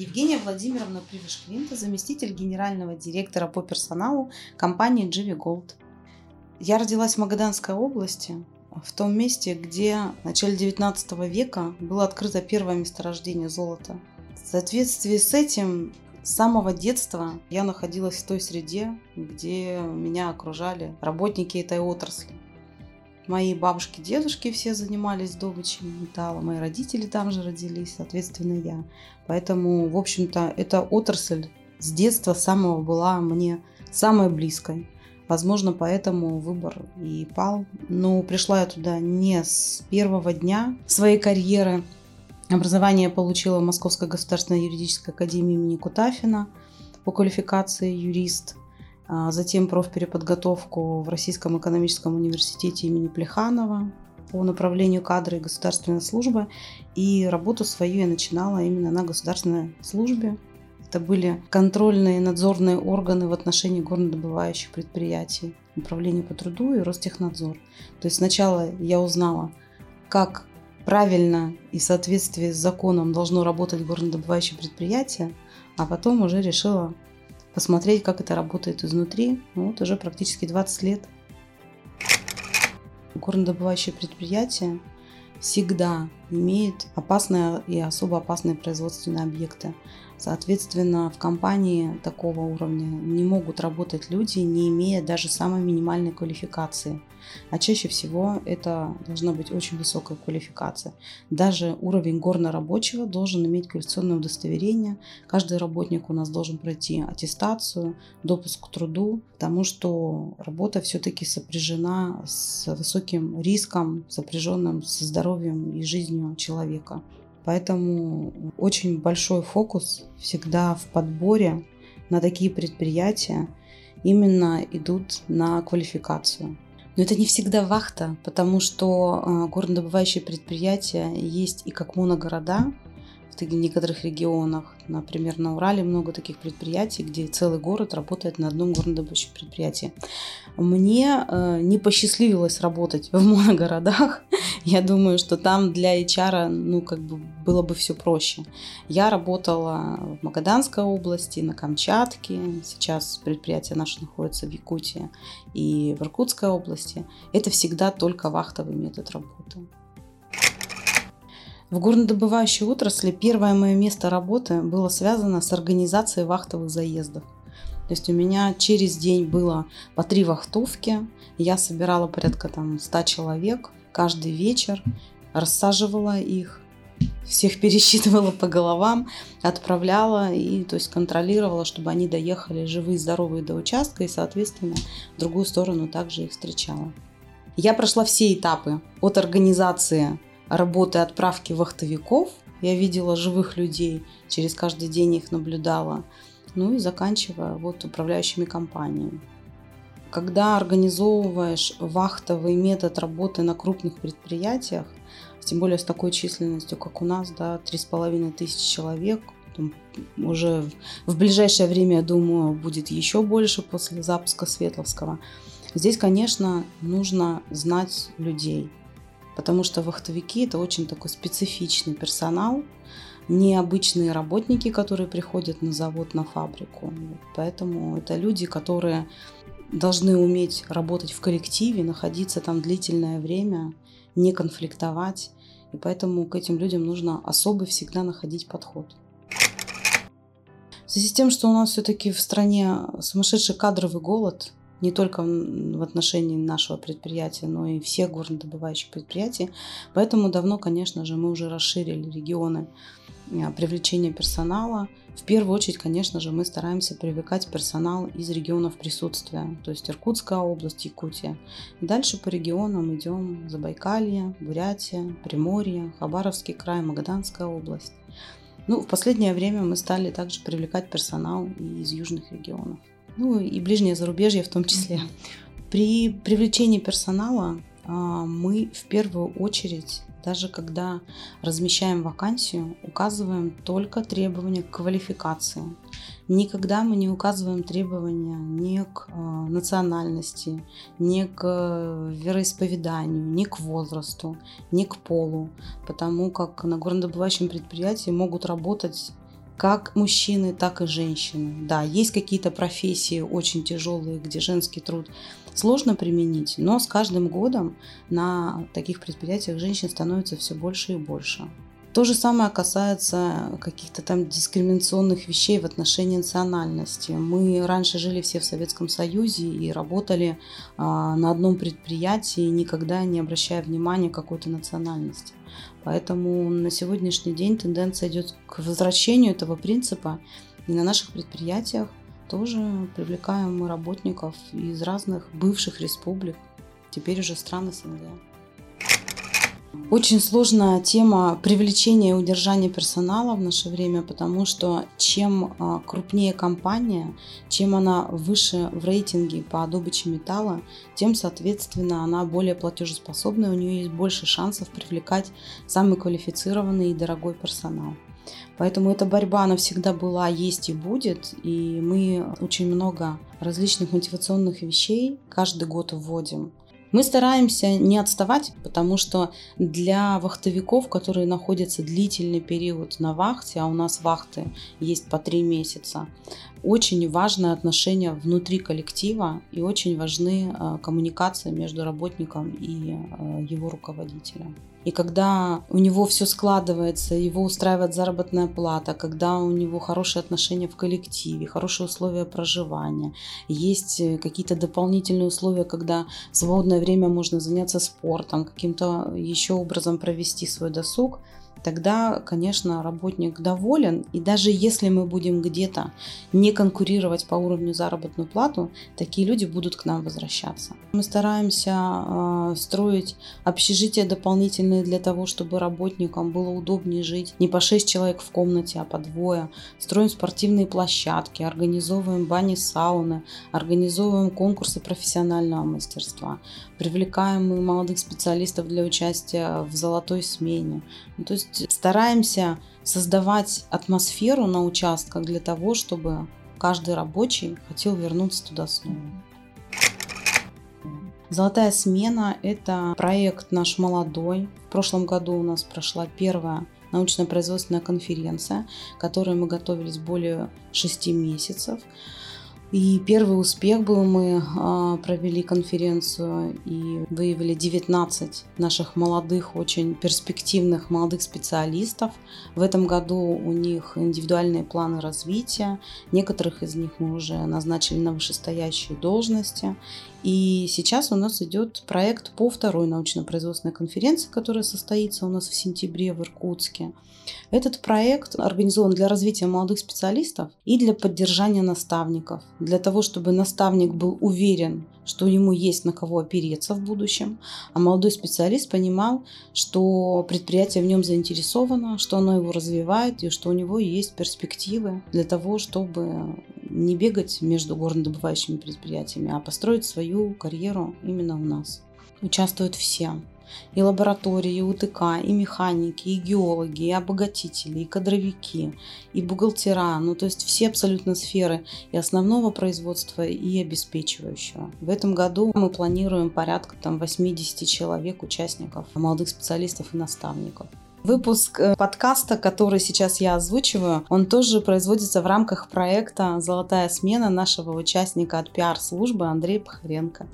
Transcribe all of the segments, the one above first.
Евгения Владимировна Привишквинта, заместитель генерального директора по персоналу компании Дживи Gold. Я родилась в Магаданской области, в том месте, где в начале 19 века было открыто первое месторождение золота. В соответствии с этим с самого детства я находилась в той среде, где меня окружали работники этой отрасли. Мои бабушки, дедушки все занимались добычей металла, мои родители там же родились, соответственно, я. Поэтому, в общем-то, эта отрасль с детства самого была мне самой близкой. Возможно, поэтому выбор и пал. Но пришла я туда не с первого дня своей карьеры. Образование получила в Московской государственной юридической академии имени Кутафина по квалификации юрист. А затем профпереподготовку в Российском экономическом университете имени Плеханова по направлению кадры и государственной службы. И работу свою я начинала именно на государственной службе. Это были контрольные надзорные органы в отношении горнодобывающих предприятий, управление по труду и Ростехнадзор. То есть сначала я узнала, как правильно и в соответствии с законом должно работать горнодобывающее предприятие, а потом уже решила посмотреть, как это работает изнутри. Ну, вот уже практически 20 лет. Горнодобывающее предприятие всегда имеет опасные и особо опасные производственные объекты. Соответственно, в компании такого уровня не могут работать люди, не имея даже самой минимальной квалификации. А чаще всего это должна быть очень высокая квалификация. Даже уровень горнорабочего должен иметь квалификационное удостоверение. Каждый работник у нас должен пройти аттестацию, допуск к труду, потому что работа все-таки сопряжена с высоким риском, сопряженным со здоровьем и жизнью человека. Поэтому очень большой фокус всегда в подборе на такие предприятия именно идут на квалификацию. Но это не всегда вахта, потому что э, горнодобывающие предприятия есть и как моногорода, в некоторых регионах. Например, на Урале много таких предприятий, где целый город работает на одном горнодобывающем предприятии. Мне э, не посчастливилось работать в моногородах. Я думаю, что там для HR ну, как бы было бы все проще. Я работала в Магаданской области, на Камчатке. Сейчас предприятие наше находится в Якутии и в Иркутской области. Это всегда только вахтовый метод работы. В горнодобывающей отрасли первое мое место работы было связано с организацией вахтовых заездов. То есть у меня через день было по три вахтовки. Я собирала порядка там 100 человек каждый вечер, рассаживала их, всех пересчитывала по головам, отправляла и то есть контролировала, чтобы они доехали живые, здоровые до участка и, соответственно, в другую сторону также их встречала. Я прошла все этапы от организации работы отправки вахтовиков. Я видела живых людей, через каждый день их наблюдала. Ну и заканчивая вот управляющими компаниями. Когда организовываешь вахтовый метод работы на крупных предприятиях, тем более с такой численностью, как у нас, да, 3,5 тысячи человек, уже в ближайшее время, я думаю, будет еще больше после запуска Светловского. Здесь, конечно, нужно знать людей, потому что вахтовики – это очень такой специфичный персонал, необычные работники, которые приходят на завод, на фабрику. Поэтому это люди, которые должны уметь работать в коллективе, находиться там длительное время, не конфликтовать. И поэтому к этим людям нужно особый всегда находить подход. В связи с тем, что у нас все-таки в стране сумасшедший кадровый голод, не только в отношении нашего предприятия, но и всех горнодобывающих предприятий. Поэтому давно, конечно же, мы уже расширили регионы а, привлечения персонала. В первую очередь, конечно же, мы стараемся привлекать персонал из регионов присутствия, то есть Иркутская область, Якутия. Дальше по регионам идем Забайкалье, Бурятия, Приморье, Хабаровский край, Магаданская область. Ну, в последнее время мы стали также привлекать персонал из южных регионов ну и ближнее зарубежье в том числе. При привлечении персонала а, мы в первую очередь, даже когда размещаем вакансию, указываем только требования к квалификации. Никогда мы не указываем требования ни к а, национальности, ни к вероисповеданию, ни к возрасту, ни к полу, потому как на горнодобывающем предприятии могут работать как мужчины, так и женщины. Да, есть какие-то профессии очень тяжелые, где женский труд сложно применить, но с каждым годом на таких предприятиях женщин становится все больше и больше. То же самое касается каких-то там дискриминационных вещей в отношении национальности. Мы раньше жили все в Советском Союзе и работали а, на одном предприятии, никогда не обращая внимания какой-то национальности. Поэтому на сегодняшний день тенденция идет к возвращению этого принципа. И на наших предприятиях тоже привлекаем мы работников из разных бывших республик, теперь уже стран СНГ. Очень сложная тема привлечения и удержания персонала в наше время, потому что чем а, крупнее компания, чем она выше в рейтинге по добыче металла, тем, соответственно, она более платежеспособная, у нее есть больше шансов привлекать самый квалифицированный и дорогой персонал. Поэтому эта борьба, она всегда была, есть и будет. И мы очень много различных мотивационных вещей каждый год вводим. Мы стараемся не отставать, потому что для вахтовиков, которые находятся длительный период на вахте, а у нас вахты есть по три месяца, очень важно отношение внутри коллектива и очень важны э, коммуникации между работником и э, его руководителем. И когда у него все складывается, его устраивает заработная плата, когда у него хорошие отношения в коллективе, хорошие условия проживания, есть э, какие-то дополнительные условия, когда в свободное время можно заняться спортом, каким-то еще образом провести свой досуг – тогда, конечно, работник доволен. И даже если мы будем где-то не конкурировать по уровню заработную плату, такие люди будут к нам возвращаться. Мы стараемся э, строить общежития дополнительные для того, чтобы работникам было удобнее жить. Не по 6 человек в комнате, а по двое. Строим спортивные площадки, организовываем бани, сауны, организовываем конкурсы профессионального мастерства. Привлекаем мы молодых специалистов для участия в золотой смене. Ну, то есть стараемся создавать атмосферу на участках для того, чтобы каждый рабочий хотел вернуться туда снова. Золотая смена – это проект наш молодой. В прошлом году у нас прошла первая научно-производственная конференция, к которой мы готовились более шести месяцев. И первый успех был, мы а, провели конференцию и выявили 19 наших молодых, очень перспективных молодых специалистов. В этом году у них индивидуальные планы развития. Некоторых из них мы уже назначили на вышестоящие должности. И сейчас у нас идет проект по второй научно-производственной конференции, которая состоится у нас в сентябре в Иркутске. Этот проект организован для развития молодых специалистов и для поддержания наставников, для того, чтобы наставник был уверен, что ему есть на кого опереться в будущем, а молодой специалист понимал, что предприятие в нем заинтересовано, что оно его развивает и что у него есть перспективы для того, чтобы не бегать между горнодобывающими предприятиями, а построить свою карьеру именно у нас. Участвуют все. И лаборатории, и УТК, и механики, и геологи, и обогатители, и кадровики, и бухгалтера. Ну, то есть все абсолютно сферы и основного производства, и обеспечивающего. В этом году мы планируем порядка там 80 человек, участников, молодых специалистов и наставников. Выпуск э, подкаста, который сейчас я озвучиваю, он тоже производится в рамках проекта «Золотая смена» нашего участника от пиар-службы Андрея Пахаренко.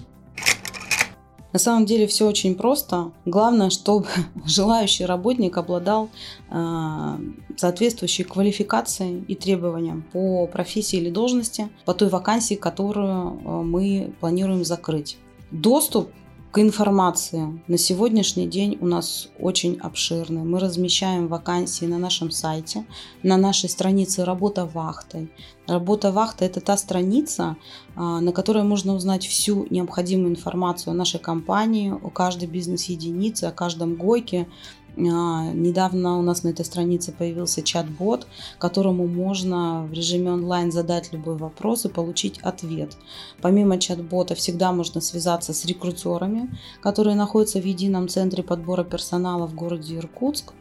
На самом деле все очень просто. Главное, чтобы желающий работник обладал э, соответствующей квалификацией и требованиям по профессии или должности, по той вакансии, которую э, мы планируем закрыть. Доступ к информации на сегодняшний день у нас очень обширный. Мы размещаем вакансии на нашем сайте, на нашей странице «Работа вахтой». Работа вахта – это та страница, а, на которой можно узнать всю необходимую информацию о нашей компании, о каждой бизнес-единице, о каждом гойке, недавно у нас на этой странице появился чат-бот, которому можно в режиме онлайн задать любой вопрос и получить ответ. Помимо чат-бота всегда можно связаться с рекрутерами, которые находятся в едином центре подбора персонала в городе Иркутск.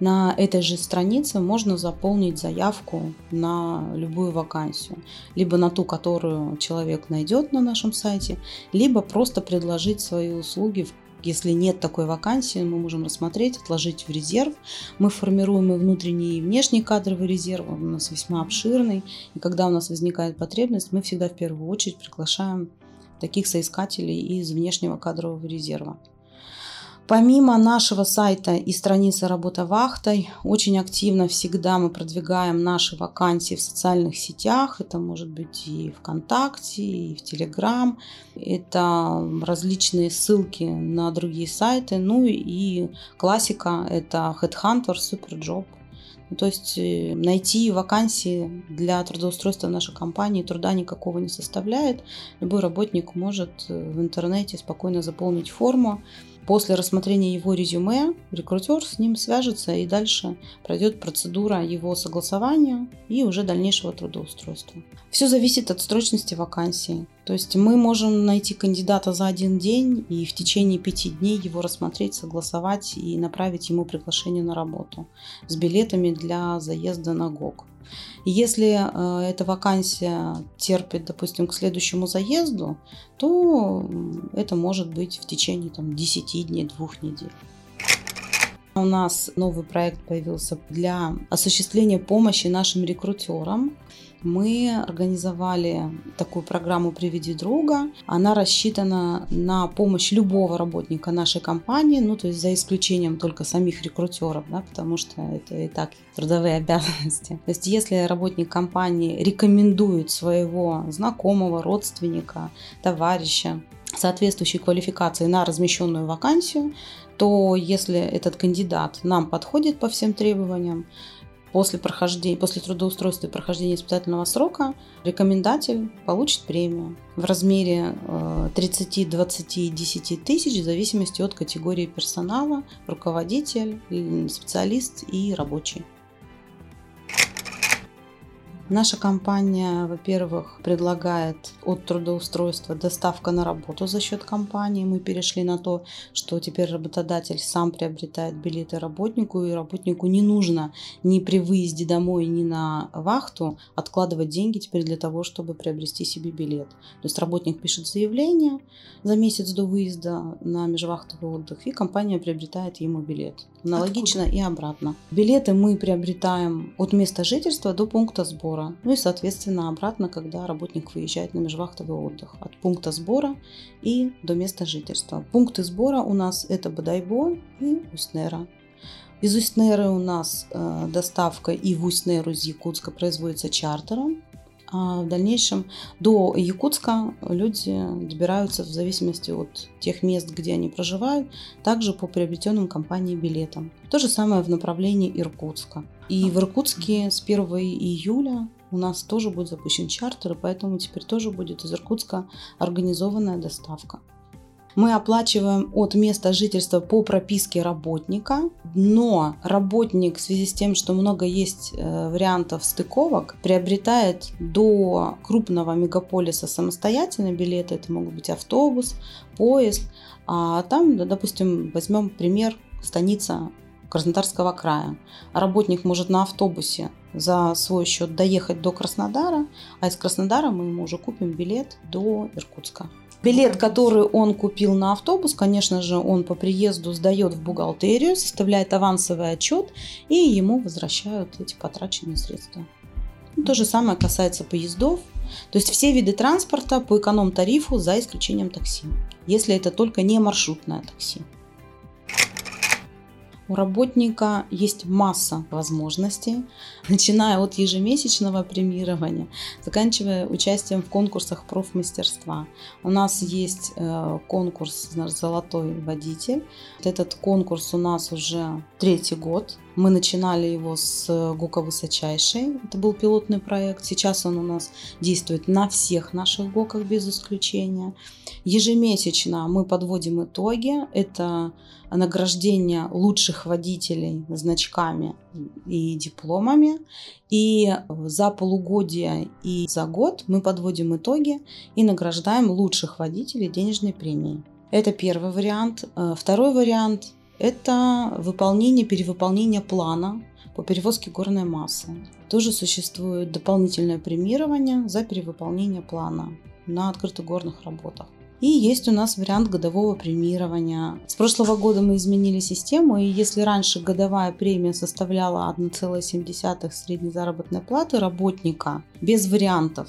На этой же странице можно заполнить заявку на любую вакансию, либо на ту, которую человек найдет на нашем сайте, либо просто предложить свои услуги в Если нет такой вакансии, мы можем рассмотреть, отложить в резерв. Мы формируем и внутренний и внешний кадровый резерв, он у нас весьма обширный. И когда у нас возникает потребность, мы всегда в первую очередь приглашаем таких соискателей из внешнего кадрового резерва. Помимо нашего сайта и страницы «Работа вахтой», очень активно всегда мы продвигаем наши вакансии в социальных сетях. Это может быть и ВКонтакте, и в Телеграм. Это различные ссылки на другие сайты. Ну и классика – это Headhunter, Superjob. Ну, то есть э, найти вакансии для трудоустройства в нашей компании труда никакого не составляет. Любой работник может э, в интернете спокойно заполнить форму, После рассмотрения его резюме рекрутер с ним свяжется и дальше пройдет процедура его согласования и уже дальнейшего трудоустройства. Все зависит от срочности вакансии. То есть мы можем найти кандидата за один день и в течение пяти дней его рассмотреть, согласовать и направить ему приглашение на работу с билетами для заезда на ГОК. Если э, эта вакансия терпит, допустим, к следующему заезду, то это может быть в течение там, 10 дней, двух недель. У нас новый проект появился для осуществления помощи нашим рекрутерам мы организовали такую программу «Приведи друга». Она рассчитана на помощь любого работника нашей компании, ну, то есть за исключением только самих рекрутеров, да, потому что это и так трудовые обязанности. То есть если работник компании рекомендует своего знакомого, родственника, товарища, соответствующей квалификации на размещенную вакансию, то если этот кандидат нам подходит по всем требованиям, После, прохождения, после трудоустройства и прохождения испытательного срока рекомендатель получит премию в размере 30, 20 10 тысяч в зависимости от категории персонала, руководитель, специалист и рабочий. Наша компания, во-первых, предлагает от трудоустройства доставка на работу за счет компании. Мы перешли на то, что теперь работодатель сам приобретает билеты работнику, и работнику не нужно ни при выезде домой, ни на вахту откладывать деньги теперь для того, чтобы приобрести себе билет. То есть работник пишет заявление за месяц до выезда на межвахтовый отдых, и компания приобретает ему билет. Аналогично Откуда? и обратно. Билеты мы приобретаем от места жительства до пункта сбора. Ну и, соответственно, обратно, когда работник выезжает на межвахтовый отдых. От пункта сбора и до места жительства. Пункты сбора у нас это Бадайбо и Уснера. Из Уснеры у нас э, доставка и в Уснеру из Якутска производится чартером. А в дальнейшем до Якутска люди добираются в зависимости от тех мест, где они проживают, также по приобретенным компанией билетам. То же самое в направлении Иркутска. И в Иркутске с 1 июля у нас тоже будет запущен чартер, и поэтому теперь тоже будет из Иркутска организованная доставка мы оплачиваем от места жительства по прописке работника, но работник в связи с тем, что много есть э, вариантов стыковок, приобретает до крупного мегаполиса самостоятельно билеты, это могут быть автобус, поезд, а там, допустим, возьмем пример станица Краснодарского края. Работник может на автобусе за свой счет доехать до Краснодара, а из Краснодара мы ему уже купим билет до Иркутска. Билет, который он купил на автобус, конечно же, он по приезду сдает в бухгалтерию, составляет авансовый отчет и ему возвращают эти потраченные средства. Ну, то же самое касается поездов. То есть все виды транспорта по эконом-тарифу за исключением такси, если это только не маршрутное такси. У работника есть масса возможностей, начиная от ежемесячного премирования, заканчивая участием в конкурсах профмастерства. У нас есть э, конкурс «Золотой водитель». Этот конкурс у нас уже третий год. Мы начинали его с ГОКа Высочайшей. Это был пилотный проект. Сейчас он у нас действует на всех наших ГОКах без исключения. Ежемесячно мы подводим итоги. Это награждение лучших водителей значками и дипломами. И за полугодие и за год мы подводим итоги и награждаем лучших водителей денежной премией. Это первый вариант. Э, второй вариант – это выполнение, перевыполнение плана по перевозке горной массы. Тоже существует дополнительное премирование за перевыполнение плана на открытых горных работах. И есть у нас вариант годового премирования. С прошлого года мы изменили систему, и если раньше годовая премия составляла 1,7 средней заработной платы работника без вариантов,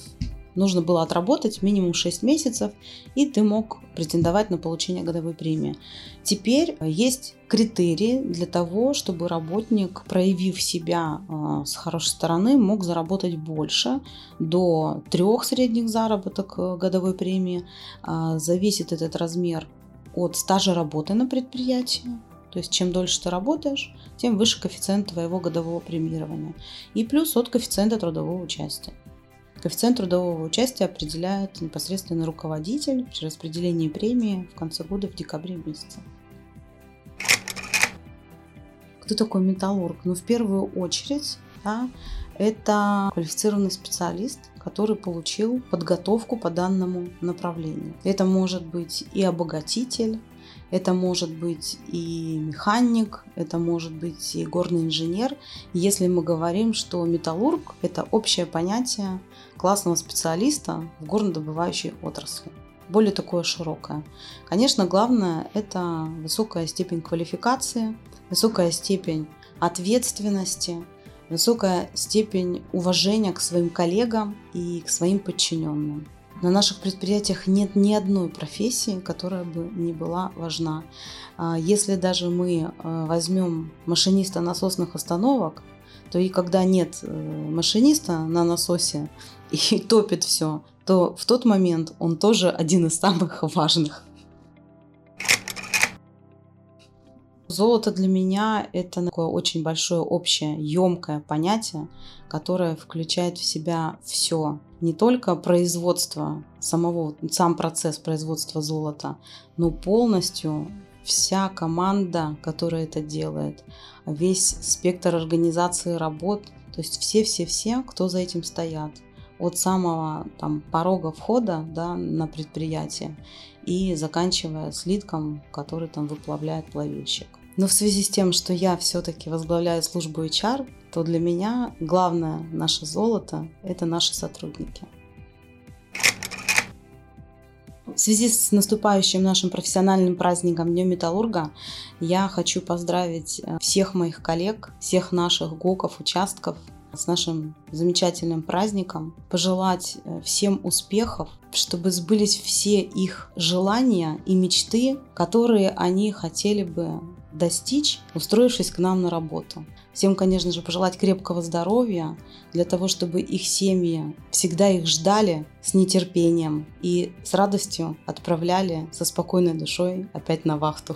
нужно было отработать минимум 6 месяцев, и ты мог претендовать на получение годовой премии. Теперь есть критерии для того, чтобы работник, проявив себя э, с хорошей стороны, мог заработать больше, до трех средних заработок э, годовой премии. Э, зависит этот размер от стажа работы на предприятии, то есть чем дольше ты работаешь, тем выше коэффициент твоего годового премирования. И плюс от коэффициента трудового участия. Коэффициент трудового участия определяет непосредственно руководитель при распределении премии в конце года в декабре месяце. Кто такой металлург? Ну, в первую очередь, да, это квалифицированный специалист, который получил подготовку по данному направлению. Это может быть и обогатитель, это может быть и механик, это может быть и горный инженер. Если мы говорим, что металлург – это общее понятие классного специалиста в горнодобывающей отрасли. Более такое широкое. Конечно, главное – это высокая степень квалификации, высокая степень ответственности, высокая степень уважения к своим коллегам и к своим подчиненным. На наших предприятиях нет ни одной профессии, которая бы не была важна. А если даже мы э, возьмем машиниста насосных остановок, то и когда нет э, машиниста на насосе и топит все, то в тот момент он тоже один из самых важных. Золото для меня это такое очень большое общее, емкое понятие, которое включает в себя все. Не только производство самого, сам процесс производства золота, но полностью вся команда, которая это делает, весь спектр организации работ, то есть все-все-все, кто за этим стоят от самого там, порога входа да, на предприятие и заканчивая слитком, который там выплавляет плавильщик. Но в связи с тем, что я все-таки возглавляю службу HR, то для меня главное наше золото – это наши сотрудники. В связи с наступающим нашим профессиональным праздником Днем Металлурга я хочу поздравить э, всех моих коллег, всех наших ГОКов, участков с нашим замечательным праздником, пожелать э, всем успехов, чтобы сбылись все их желания и мечты, которые они хотели бы достичь, устроившись к нам на работу. Всем, конечно же, пожелать крепкого здоровья, для того, чтобы их семьи всегда их ждали с нетерпением и с радостью отправляли со спокойной душой опять на вахту.